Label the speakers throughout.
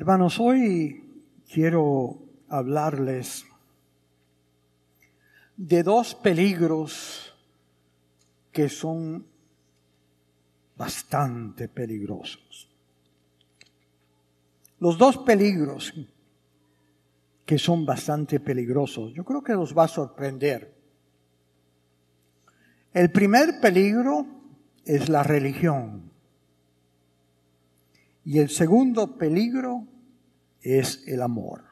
Speaker 1: Hermanos, hoy quiero hablarles de dos peligros que son bastante peligrosos. Los dos peligros que son bastante peligrosos, yo creo que los va a sorprender. El primer peligro es la religión. Y el segundo peligro es el amor.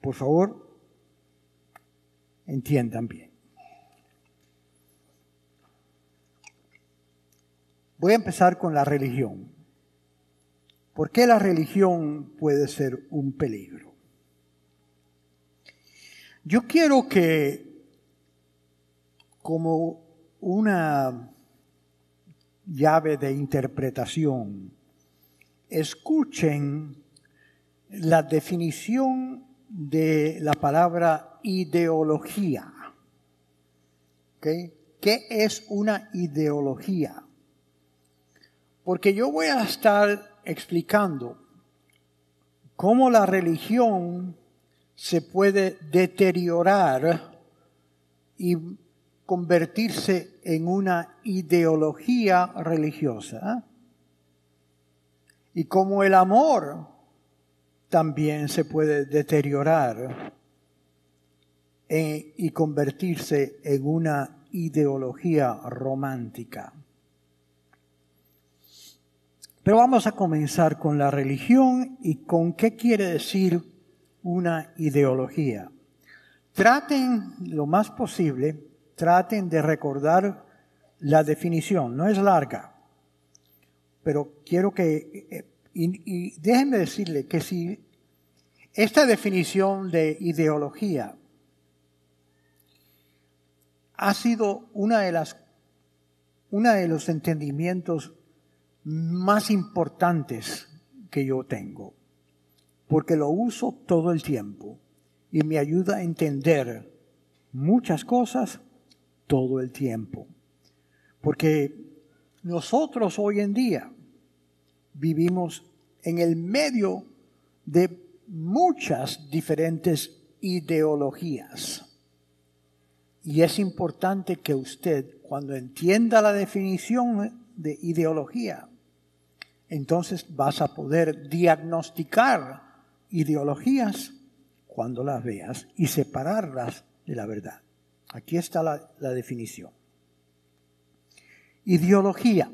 Speaker 1: Por favor, entiendan bien. Voy a empezar con la religión. ¿Por qué la religión puede ser un peligro? Yo quiero que como una llave de interpretación, escuchen la definición de la palabra ideología. ¿Qué es una ideología? Porque yo voy a estar explicando cómo la religión se puede deteriorar y convertirse en una ideología religiosa. Y como el amor también se puede deteriorar y convertirse en una ideología romántica. Pero vamos a comenzar con la religión y con qué quiere decir una ideología. Traten lo más posible traten de recordar la definición. No es larga, pero quiero que, eh, y, déjenme decirle que si esta definición de ideología ha sido una de las, una de los entendimientos más importantes que yo tengo, porque lo uso todo el tiempo y me ayuda a entender muchas cosas todo el tiempo. Porque nosotros hoy en día vivimos en el medio de muchas diferentes ideologías. Y es importante que usted, cuando entienda la definición de ideología, entonces vas a poder diagnosticar ideologías cuando las veas y separarlas de la verdad. Aquí está la, definición. Ideología.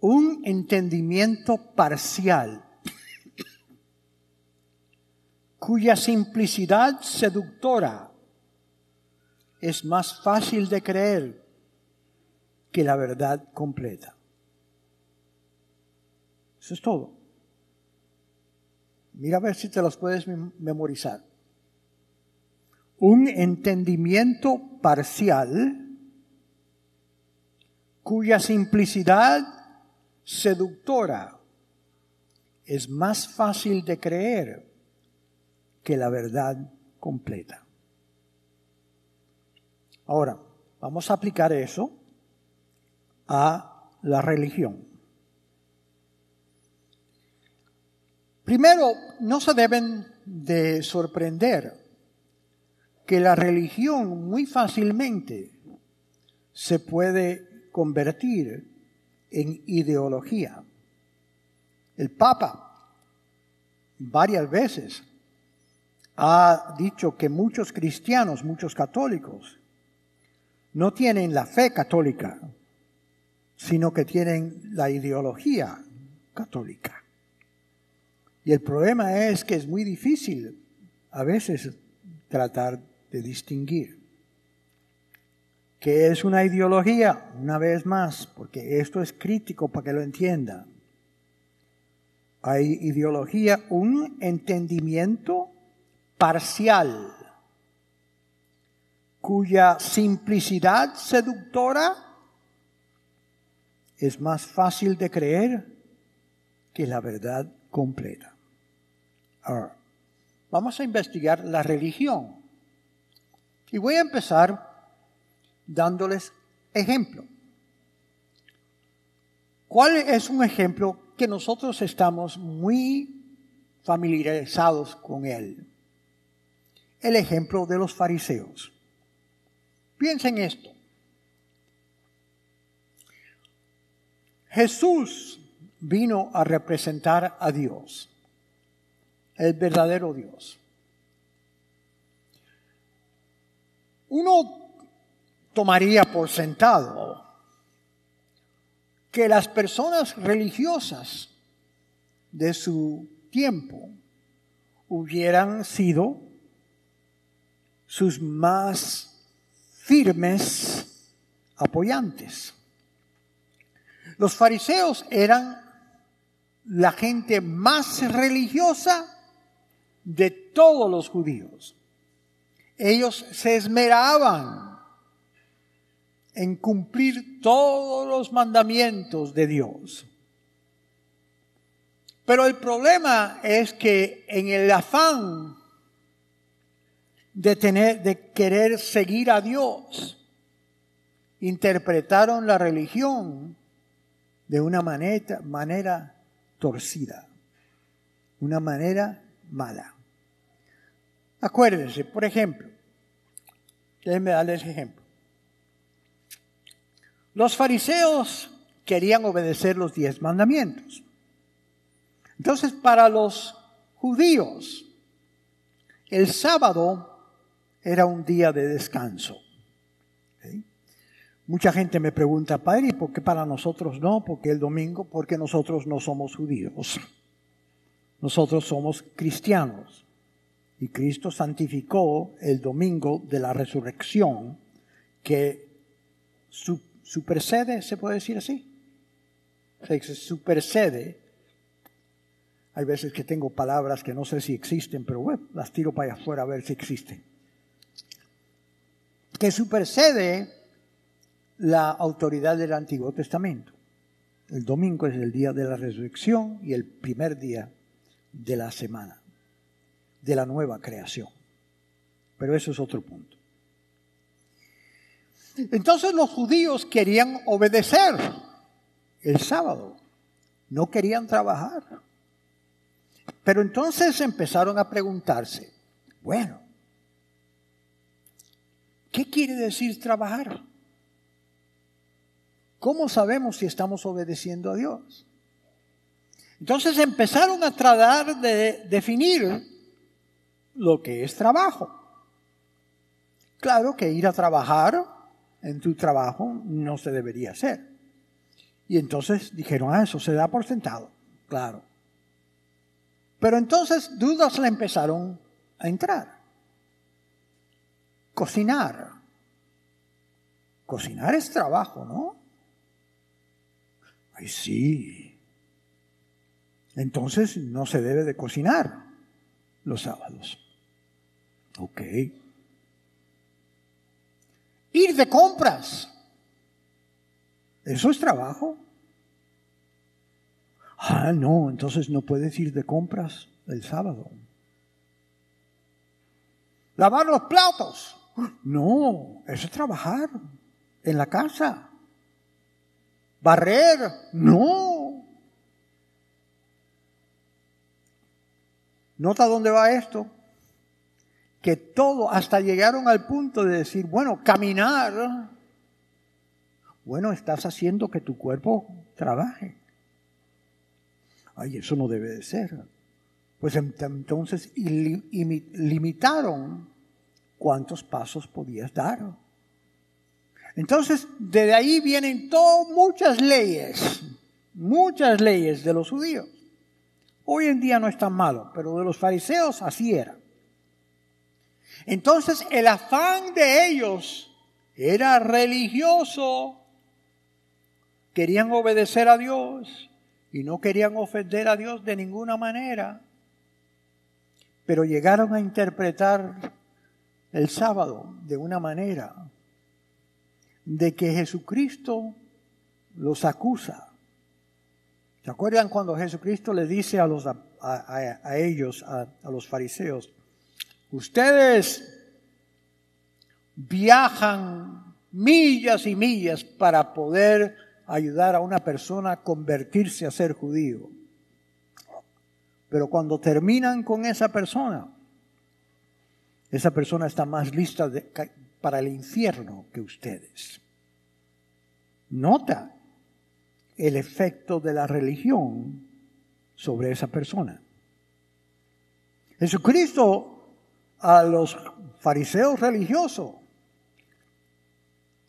Speaker 1: Un entendimiento parcial cuya simplicidad seductora es más fácil de creer que la verdad completa. Eso es todo. Mira a ver si te los puedes memorizar un entendimiento parcial cuya simplicidad seductora es más fácil de creer que la verdad completa. Ahora, vamos a aplicar eso a la religión. Primero, no se deben de sorprender que la religión muy fácilmente se puede convertir en ideología. El Papa varias veces ha dicho que muchos cristianos, muchos católicos, no tienen la fe católica, sino que tienen la ideología católica. Y el problema es que es muy difícil a veces tratar de distinguir. ¿Qué es una ideología? Una vez más, porque esto es crítico para que lo entienda. Hay ideología, un entendimiento parcial, cuya simplicidad seductora es más fácil de creer que la verdad completa. Ahora, vamos a investigar la religión y voy a empezar dándoles ejemplo. ¿Cuál es un ejemplo que nosotros estamos muy familiarizados con él? El ejemplo de los fariseos. Piensen esto. Jesús vino a representar a Dios, el verdadero Dios. Uno tomaría por sentado que las personas religiosas de su tiempo hubieran sido sus más firmes apoyantes. Los fariseos eran la gente más religiosa de todos los judíos. Ellos se esmeraban en cumplir todos los mandamientos de Dios. Pero el problema es que en el afán de tener de querer seguir a Dios interpretaron la religión de una manera, manera torcida, una manera mala. Acuérdense, por ejemplo, déjenme darles ejemplo. Los fariseos querían obedecer los diez mandamientos. Entonces, para los judíos, el sábado era un día de descanso. Mucha gente me pregunta, Padre, ¿y por qué para nosotros no? Porque el domingo, porque nosotros no somos judíos. Nosotros somos cristianos. Y Cristo santificó el domingo de la resurrección que supersede, ¿se puede decir así? Se supersede. Hay veces que tengo palabras que no sé si existen, pero bueno, las tiro para allá afuera a ver si existen. Que supersede la autoridad del Antiguo Testamento. El domingo es el día de la resurrección y el primer día de la semana, de la nueva creación. Pero eso es otro punto. Entonces los judíos querían obedecer el sábado, no querían trabajar. Pero entonces empezaron a preguntarse, bueno, ¿qué quiere decir trabajar? ¿Cómo sabemos si estamos obedeciendo a Dios? Entonces empezaron a tratar de definir lo que es trabajo. Claro que ir a trabajar en tu trabajo no se debería hacer. Y entonces dijeron, ah, eso se da por sentado. Claro. Pero entonces dudas le empezaron a entrar. Cocinar. Cocinar es trabajo, ¿no? Ay, sí. Entonces no se debe de cocinar los sábados. Ok. Ir de compras. ¿Eso es trabajo? Ah, no, entonces no puedes ir de compras el sábado. Lavar los platos. No, eso es trabajar en la casa. Barrer, no. Nota dónde va esto. Que todo, hasta llegaron al punto de decir, bueno, caminar. Bueno, estás haciendo que tu cuerpo trabaje. Ay, eso no debe de ser. Pues entonces limitaron cuántos pasos podías dar. Entonces, de ahí vienen todas muchas leyes, muchas leyes de los judíos. Hoy en día no es tan malo, pero de los fariseos así era. Entonces, el afán de ellos era religioso. Querían obedecer a Dios y no querían ofender a Dios de ninguna manera. Pero llegaron a interpretar el sábado de una manera de que Jesucristo los acusa. ¿Se acuerdan cuando Jesucristo le dice a, los, a, ellos, a, a los fariseos, ustedes viajan millas y millas para poder ayudar a una persona a convertirse a ser judío. Pero cuando terminan con esa persona, esa persona está más lista para el infierno que ustedes. Nota el efecto de la religión sobre esa persona. Jesucristo a los fariseos religiosos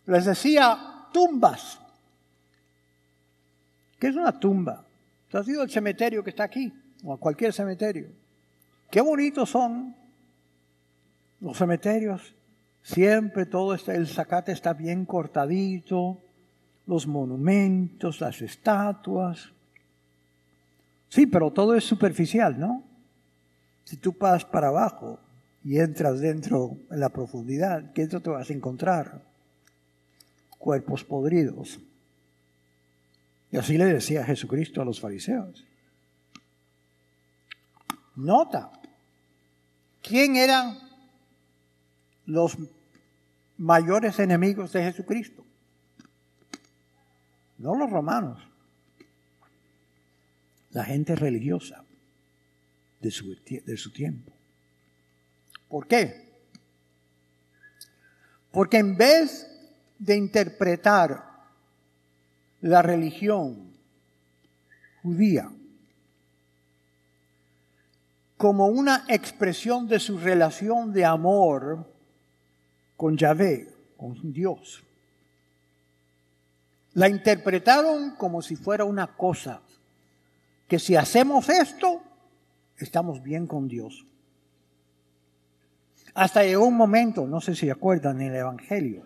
Speaker 1: les decía tumbas. ¿Qué es una tumba? ¿Tú has ido al cementerio que está aquí? O a cualquier cementerio. Qué bonitos son los cementerios. Siempre todo está, el zacate está bien cortadito, los monumentos, las estatuas. Sí, pero todo es superficial, ¿no? Si tú pasas para abajo y entras dentro en la profundidad, ¿qué te vas a encontrar? Cuerpos podridos. Y así le decía Jesucristo a los fariseos. Nota, ¿quién eran los mayores enemigos de Jesucristo? No los romanos, la gente religiosa de su, de su tiempo. ¿Por qué? Porque en vez de interpretar la religión judía como una expresión de su relación de amor con Yahvé, con Dios. La interpretaron como si fuera una cosa, que si hacemos esto, estamos bien con Dios. Hasta llegó un momento, no sé si acuerdan en el Evangelio,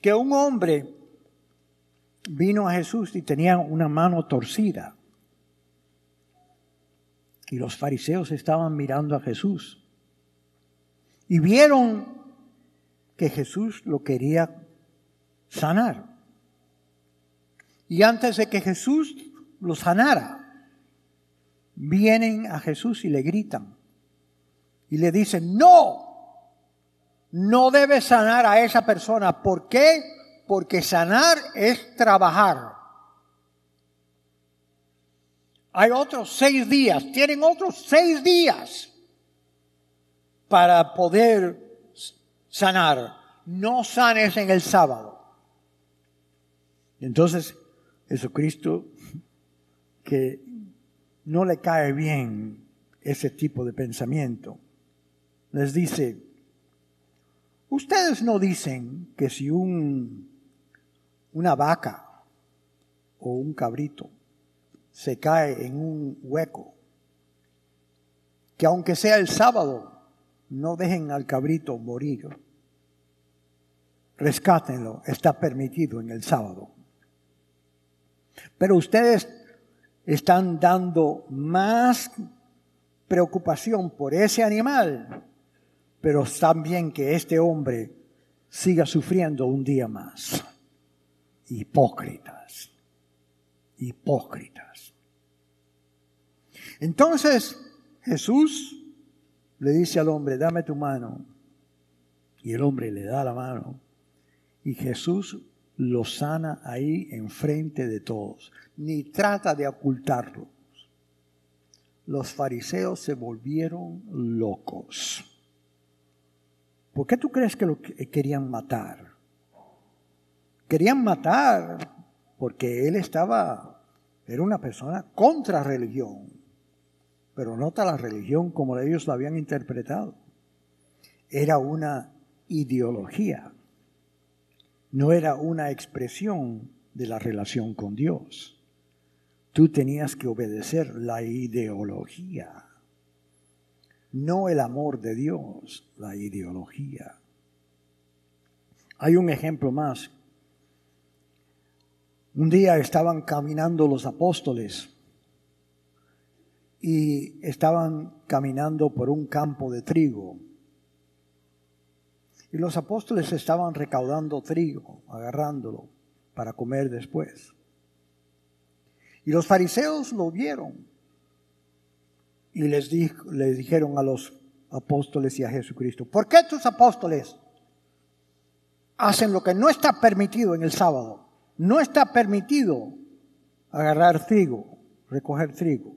Speaker 1: que un hombre vino a Jesús y tenía una mano torcida. Y los fariseos estaban mirando a Jesús. Y vieron que Jesús lo quería sanar. Y antes de que Jesús lo sanara, vienen a Jesús y le gritan. Y le dicen, no, no debes sanar a esa persona. ¿Por qué? porque sanar es trabajar. Hay otros seis días, tienen otros seis días para poder sanar. No sanes en el sábado. Entonces, Jesucristo, que no le cae bien ese tipo de pensamiento, les dice, ustedes no dicen que si un una vaca o un cabrito se cae en un hueco, que aunque sea el sábado, no dejen al cabrito morir. Rescátenlo, está permitido en el sábado. Pero ustedes están dando más preocupación por ese animal, pero también que este hombre siga sufriendo un día más hipócritas, hipócritas. Entonces Jesús le dice al hombre, dame tu mano. Y el hombre le da la mano. Y Jesús lo sana ahí enfrente de todos. Ni trata de ocultarlo. Los fariseos se volvieron locos. ¿Por qué tú crees que lo querían matar? querían matar porque él estaba, era una persona contra religión, pero nota la religión como ellos la habían interpretado. Era una ideología, no era una expresión de la relación con Dios. Tú tenías que obedecer la ideología, no el amor de Dios, la ideología. Hay un ejemplo más un día estaban caminando los apóstoles y estaban caminando por un campo de trigo. Y los apóstoles estaban recaudando trigo, agarrándolo para comer después. Y los fariseos lo vieron y les, dijeron a los apóstoles y a Jesucristo, ¿por qué tus apóstoles hacen lo que no está permitido en el sábado? no está permitido agarrar trigo, recoger trigo.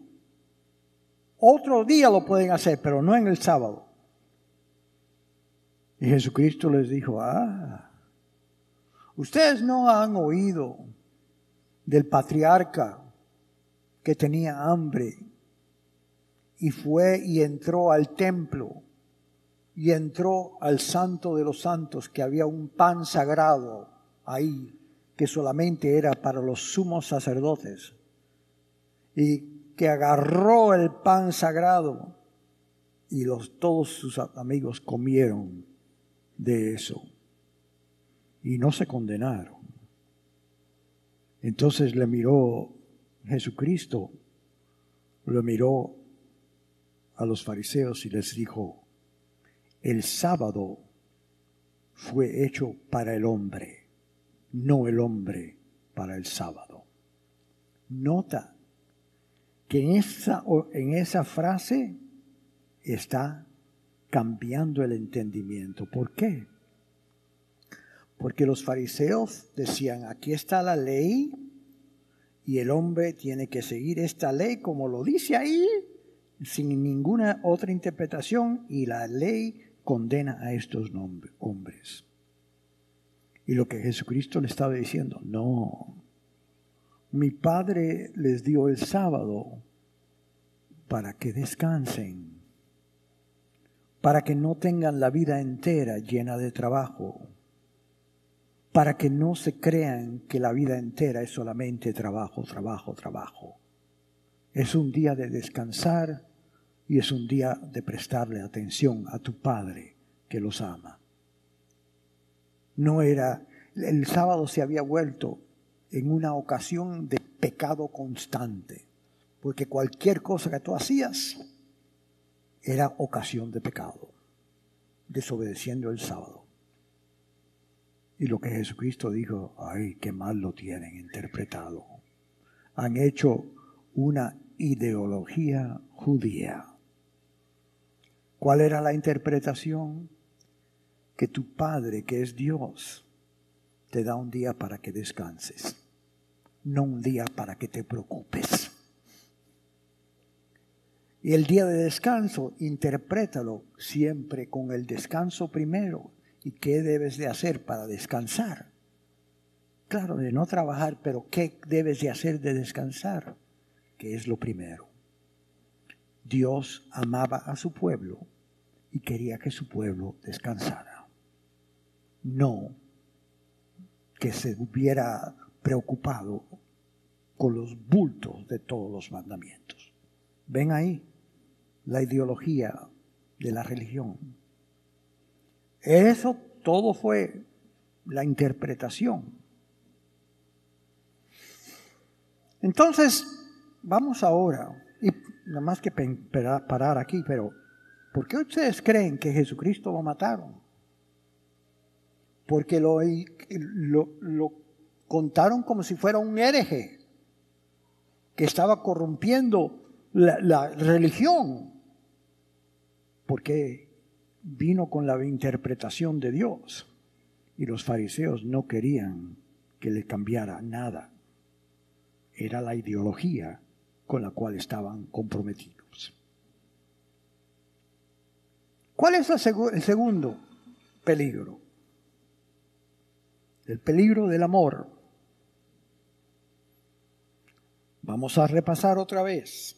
Speaker 1: Otro día lo pueden hacer, pero no en el sábado. Y Jesucristo les dijo, ah, ustedes no han oído del patriarca que tenía hambre y fue y entró al templo y entró al santo de los santos, que había un pan sagrado ahí, que solamente era para los sumos sacerdotes, y que agarró el pan sagrado y los, todos sus amigos comieron de eso y no se condenaron. Entonces le miró Jesucristo, lo miró a los fariseos y les dijo, el sábado fue hecho para el hombre, no el hombre para el sábado. Nota que en esa, en esa frase está cambiando el entendimiento. ¿Por qué? Porque los fariseos decían, aquí está la ley y el hombre tiene que seguir esta ley como lo dice ahí, sin ninguna otra interpretación, y la ley condena a estos hombres. Y lo que Jesucristo le estaba diciendo, no, mi Padre les dio el sábado para que descansen, para que no tengan la vida entera llena de trabajo, para que no se crean que la vida entera es solamente trabajo, trabajo, trabajo. Es un día de descansar y es un día de prestarle atención a tu Padre que los ama. No era, el sábado se había vuelto en una ocasión de pecado constante, porque cualquier cosa que tú hacías era ocasión de pecado, desobedeciendo el sábado. Y lo que Jesucristo dijo, ay, qué mal lo tienen interpretado. Han hecho una ideología judía ¿Cuál era la interpretación? Que tu Padre, que es Dios, te da un día para que descanses, no un día para que te preocupes. Y el día de descanso, interprétalo siempre con el descanso primero. ¿Y qué debes de hacer para descansar? Claro, de no trabajar, pero ¿qué debes de hacer de descansar? Es lo primero. Dios amaba a su pueblo y quería que su pueblo descansara. No que se hubiera preocupado con los bultos de todos los mandamientos. Ven ahí la ideología de la religión. Eso todo fue la interpretación. Entonces, vamos ahora nada más que parar aquí, pero ¿por qué ustedes creen que Jesucristo lo mataron? Porque lo, lo, contaron como si fuera un hereje que estaba corrompiendo la religión, porque vino con la interpretación de Dios y los fariseos no querían que le cambiara nada. Era la ideología con la cual estaban comprometidos. ¿Cuál es el segundo peligro? El peligro del amor. Vamos a repasar otra vez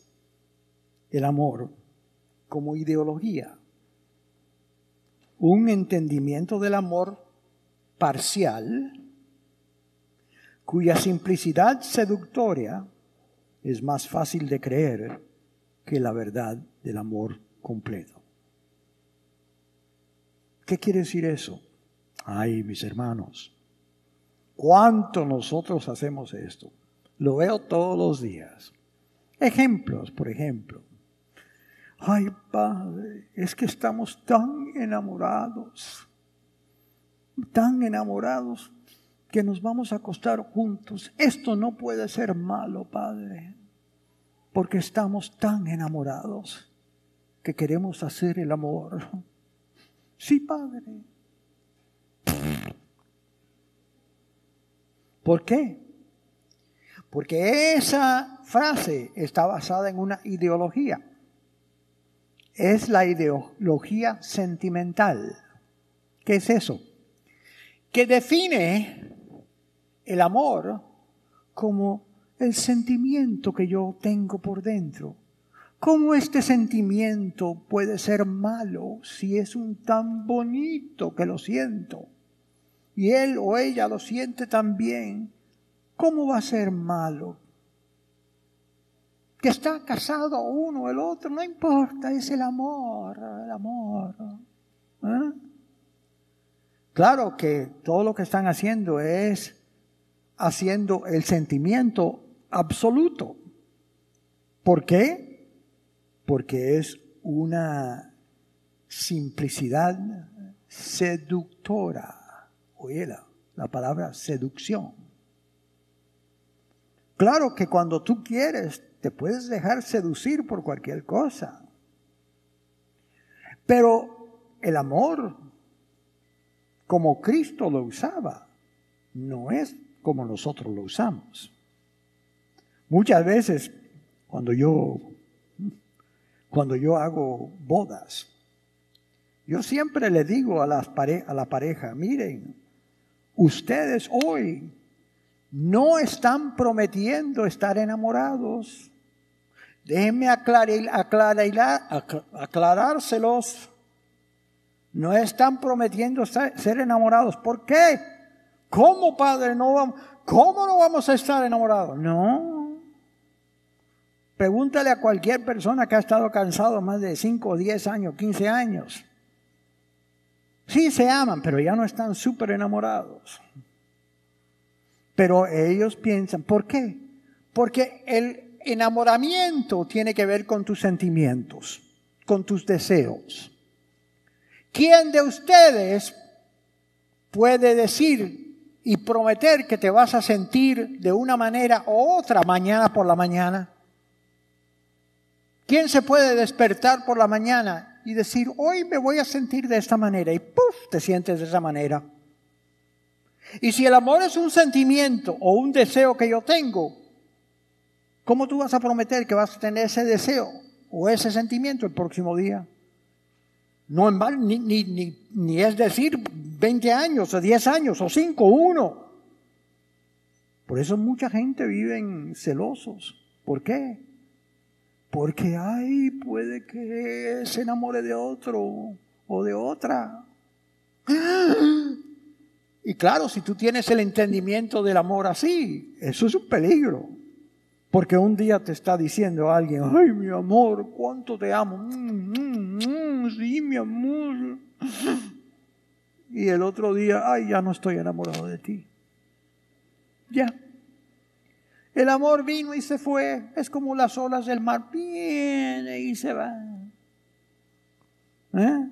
Speaker 1: el amor como ideología. Un entendimiento del amor parcial cuya simplicidad seductoria es más fácil de creer que la verdad del amor completo. ¿Qué quiere decir eso? Ay, mis hermanos, ¿cuánto nosotros hacemos esto? Lo veo todos los días. Ejemplos, por ejemplo. Ay, Padre, es que estamos tan enamorados, tan enamorados que nos vamos a acostar juntos. Esto no puede ser malo, Padre, porque estamos tan enamorados que queremos hacer el amor. Sí, Padre. ¿Por qué? Porque esa frase está basada en una ideología. Es la ideología sentimental. ¿Qué es eso? Que define el amor como el sentimiento que yo tengo por dentro. ¿Cómo este sentimiento puede ser malo si es un tan bonito que lo siento? Y él o ella lo siente también. ¿Cómo va a ser malo? Que está casado uno el otro, no importa, es el amor, el amor. ¿eh? Claro que todo lo que están haciendo es haciendo el sentimiento absoluto. ¿Por qué? Porque es una simplicidad seductora. Oye la palabra seducción. Claro que cuando tú quieres, te puedes dejar seducir por cualquier cosa. Pero el amor, como Cristo lo usaba, no es como nosotros lo usamos. Muchas veces cuando yo cuando yo hago bodas, yo siempre le digo a, las a la pareja, miren, ustedes hoy no están prometiendo estar enamorados. Déjenme aclarárselos. No están prometiendo ser enamorados. ¿Por qué? ¿Cómo, Padre, no vamos? ¿Cómo no vamos a estar enamorados? No. Pregúntale a cualquier persona que ha estado cansado más de 5, 10 años, 15 años. Sí se aman, pero ya no están súper enamorados. Pero ellos piensan, ¿por qué? Porque el enamoramiento tiene que ver con tus sentimientos, con tus deseos. ¿Quién de ustedes puede decir y prometer que te vas a sentir de una manera u otra mañana por la mañana? ¿Quién se puede despertar por la mañana y decir, hoy me voy a sentir de esta manera? Y ¡puf! te sientes de esa manera. Y si el amor es un sentimiento o un deseo que yo tengo, ¿cómo tú vas a prometer que vas a tener ese deseo o ese sentimiento el próximo día? No mal, ni, ni, ni, es decir 20 años o 10 años o 5 o 1. Por eso mucha gente vive celosos. ¿Por qué? Porque, ay, puede que se enamore de otro o de otra. Y claro, si tú tienes el entendimiento del amor así, eso es un peligro. Porque un día te está diciendo alguien, ay, mi amor, cuánto te amo. Mm, mm, mm, sí, mi amor. Y el otro día, ay, ya no estoy enamorado de ti. Ya. El amor vino y se fue. Es como las olas del mar. Viene y se va. ¿Eh?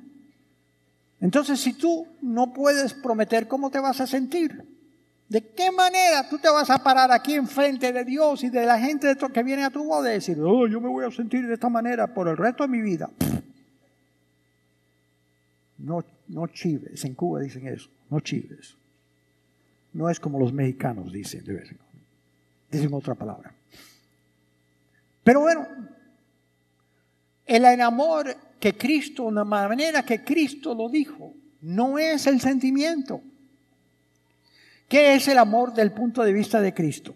Speaker 1: Entonces, si tú no puedes prometer, ¿cómo te vas a sentir? ¿De qué manera tú te vas a parar aquí enfrente de Dios y de la gente que viene a tu boda y decir, oh, yo me voy a sentir de esta manera por el resto de mi vida? No, no chives, en Cuba dicen eso, no chives. No es como los mexicanos dicen de vez en cuando. Dicen otra palabra. Pero bueno, el amor que Cristo, la manera que Cristo lo dijo, no es el sentimiento. ¿Qué es el amor del punto de vista de Cristo?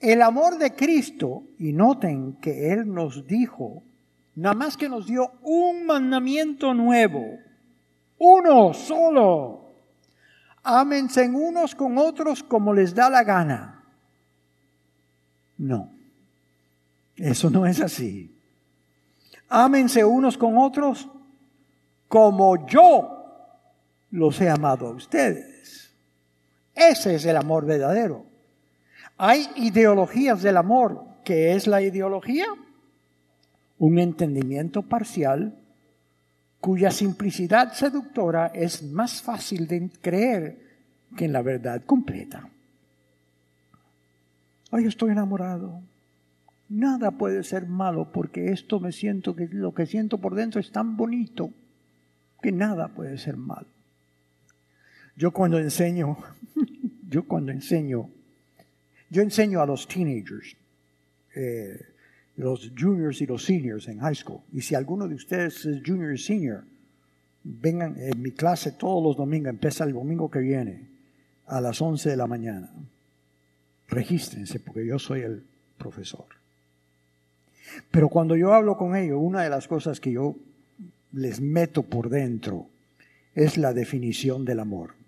Speaker 1: El amor de Cristo, y noten que Él nos dijo, nada más que nos dio un mandamiento nuevo, uno solo. Ámense unos con otros como les da la gana. No, eso no es así. Ámense unos con otros como yo los he amado a ustedes. Ese es el amor verdadero. Hay ideologías del amor. ¿Qué es la ideología? Un entendimiento parcial cuya simplicidad seductora es más fácil de creer que en la verdad completa. Ay, estoy enamorado. Nada puede ser malo porque esto me siento que lo que siento por dentro es tan bonito que nada puede ser malo. Yo cuando enseño yo cuando enseño, yo enseño a los teenagers, eh, los juniors y los seniors en high school. Y si alguno de ustedes es junior y senior, vengan en mi clase todos los domingos, empieza el domingo que viene a las 11 de la mañana. Regístrense porque yo soy el profesor. Pero cuando yo hablo con ellos, una de las cosas que yo les meto por dentro es la definición del amor.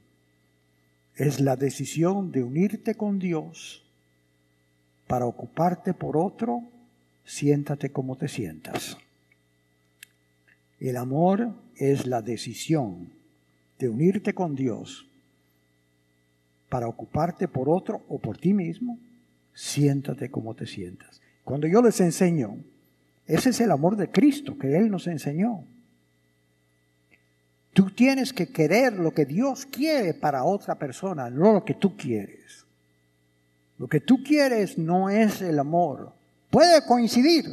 Speaker 1: Es la decisión de unirte con Dios para ocuparte por otro, siéntate como te sientas. El amor es la decisión de unirte con Dios para ocuparte por otro o por ti mismo, siéntate como te sientas. Cuando yo les enseño, ese es el amor de Cristo que Él nos enseñó. Tú tienes que querer lo que Dios quiere para otra persona, no lo que tú quieres. Lo que tú quieres no es el amor. Puede coincidir,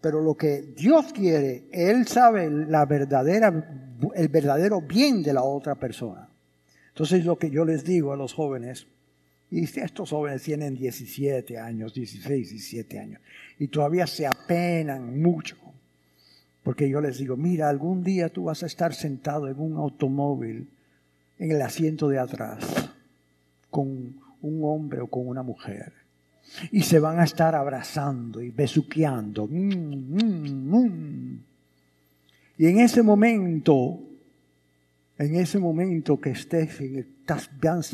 Speaker 1: pero lo que Dios quiere, Él sabe la verdadera, el verdadero bien de la otra persona. Entonces lo que yo les digo a los jóvenes, y estos jóvenes tienen 17 años, 16, 17 años, y todavía se apenan mucho porque yo les digo, mira, algún día tú vas a estar sentado en un automóvil, en el asiento de atrás, con un hombre o con una mujer. Y se van a estar abrazando y besuqueando. Mm, mm, mm. Y en ese momento, en ese momento que estés, estás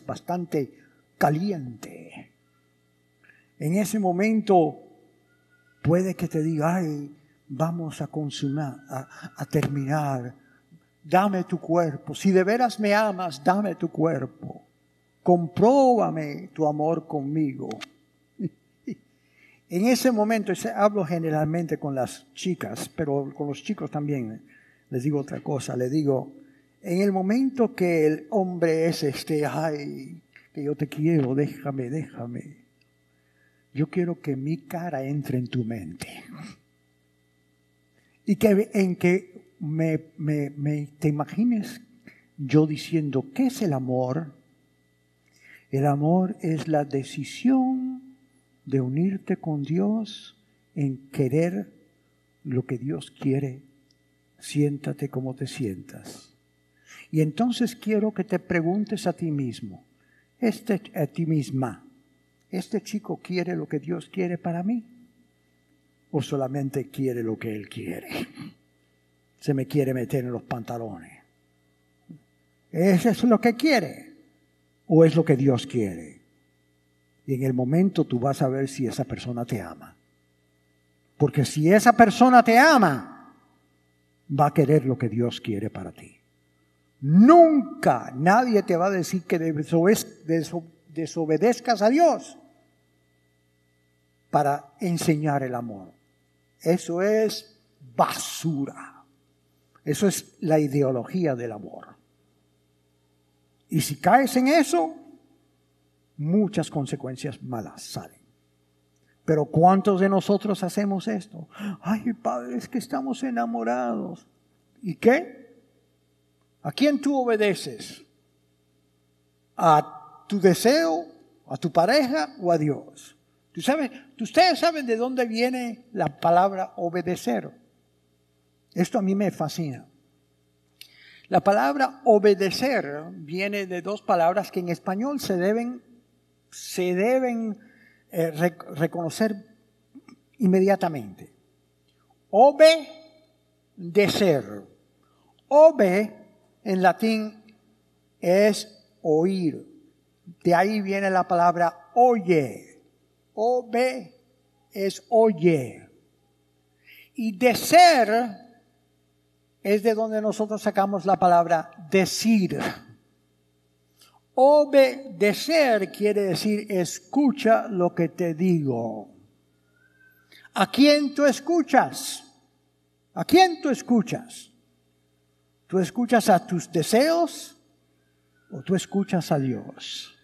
Speaker 1: bastante caliente, en ese momento puede que te diga, ay, vamos a consumar, a, terminar. Dame tu cuerpo. Si de veras me amas, dame tu cuerpo. Compróbame tu amor conmigo. En ese momento, hablo generalmente con las chicas, pero con los chicos también les digo otra cosa. Le digo, en el momento que el hombre es este, ay, que yo te quiero, déjame, déjame. Yo quiero que mi cara entre en tu mente y que en que me, te imagines yo diciendo, ¿qué es el amor? El amor es la decisión de unirte con Dios en querer lo que Dios quiere. Siéntate como te sientas. Y entonces quiero que te preguntes a ti mismo, este, a ti misma, ¿este chico quiere lo que Dios quiere para mí? O solamente quiere lo que Él quiere. Se me quiere meter en los pantalones. ¿Eso es lo que quiere? ¿O es lo que Dios quiere? Y en el momento tú vas a ver si esa persona te ama. Porque si esa persona te ama, va a querer lo que Dios quiere para ti. Nunca nadie te va a decir que desobedezcas a Dios para enseñar el amor. Eso es basura. Eso es la ideología del amor. Y si caes en eso, muchas consecuencias malas salen. Pero ¿cuántos de nosotros hacemos esto? Ay, Padre, es que estamos enamorados. ¿Y qué? ¿A quién tú obedeces? ¿A tu deseo? ¿A tu pareja o a Dios? ¿Tú sabes, ustedes saben de dónde viene la palabra obedecer. Esto a mí me fascina. La palabra obedecer viene de dos palabras que en español se deben, se deben eh, reconocer inmediatamente. Obedecer. Obe en latín es oír. De ahí viene la palabra oye Obe es oye. Y de ser es de donde nosotros sacamos la palabra decir. Obedecer quiere decir escucha lo que te digo. ¿A quién tú escuchas? ¿A quién tú escuchas? ¿Tú escuchas a tus deseos o tú escuchas a Dios?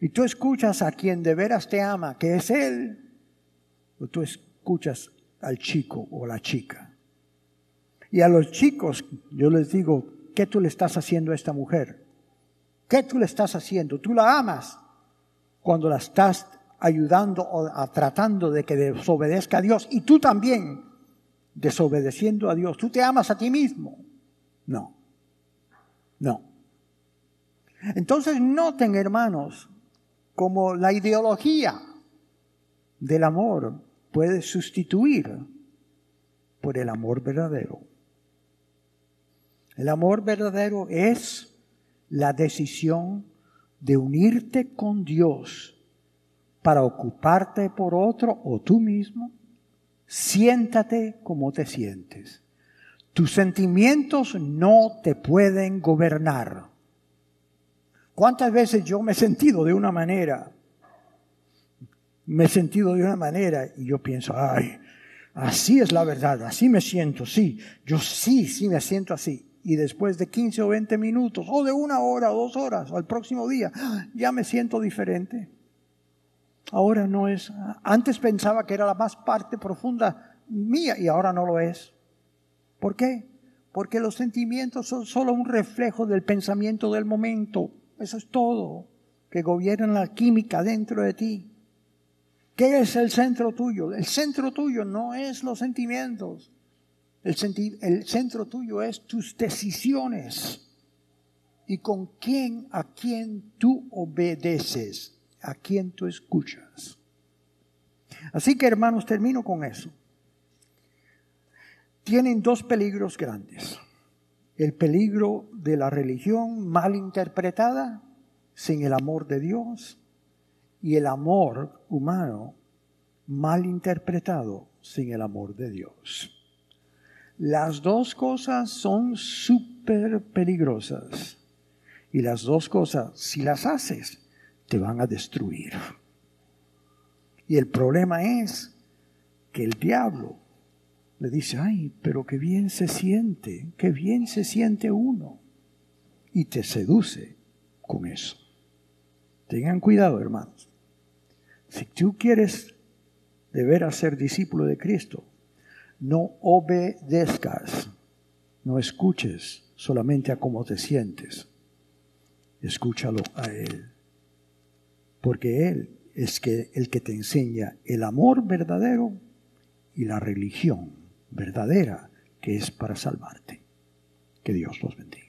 Speaker 1: Y tú escuchas a quien de veras te ama, que es Él, o tú escuchas al chico o la chica. Y a los chicos yo les digo, ¿qué tú le estás haciendo a esta mujer? ¿Qué tú le estás haciendo? Tú la amas cuando la estás ayudando o tratando de que desobedezca a Dios y tú también desobedeciendo a Dios. ¿Tú te amas a ti mismo? No. No. Entonces noten, hermanos, como la ideología del amor puede sustituir por el amor verdadero. El amor verdadero es la decisión de unirte con Dios para ocuparte por otro o tú mismo. Siéntate como te sientes. Tus sentimientos no te pueden gobernar. ¿Cuántas veces yo me he sentido de una manera? Me he sentido de una manera y yo pienso, ay, así es la verdad, así me siento, sí, yo sí, sí me siento así. Y después de 15 o 20 minutos, o de una hora o dos horas, o al próximo día, ya me siento diferente. Ahora no es, antes pensaba que era la más parte profunda mía y ahora no lo es. ¿Por qué? Porque los sentimientos son solo un reflejo del pensamiento del momento. Eso es todo, que gobierna la química dentro de ti. ¿Qué es el centro tuyo? El centro tuyo no es los sentimientos. El, el centro tuyo es tus decisiones. Y con quién, a quién tú obedeces, a quién tú escuchas. Así que hermanos, termino con eso tienen dos peligros grandes. El peligro de la religión mal interpretada, sin el amor de Dios, y el amor humano mal interpretado, sin el amor de Dios. Las dos cosas son súper peligrosas. Y las dos cosas, si las haces, te van a destruir. Y el problema es que el diablo le dice, ay, pero qué bien se siente, qué bien se siente uno. Y te seduce con eso. Tengan cuidado, hermanos. Si tú quieres deber ser discípulo de Cristo, no obedezcas, no escuches solamente a cómo te sientes. Escúchalo a Él. Porque Él es que, el que te enseña el amor verdadero y la religión verdadera que es para salvarte. Que Dios los bendiga.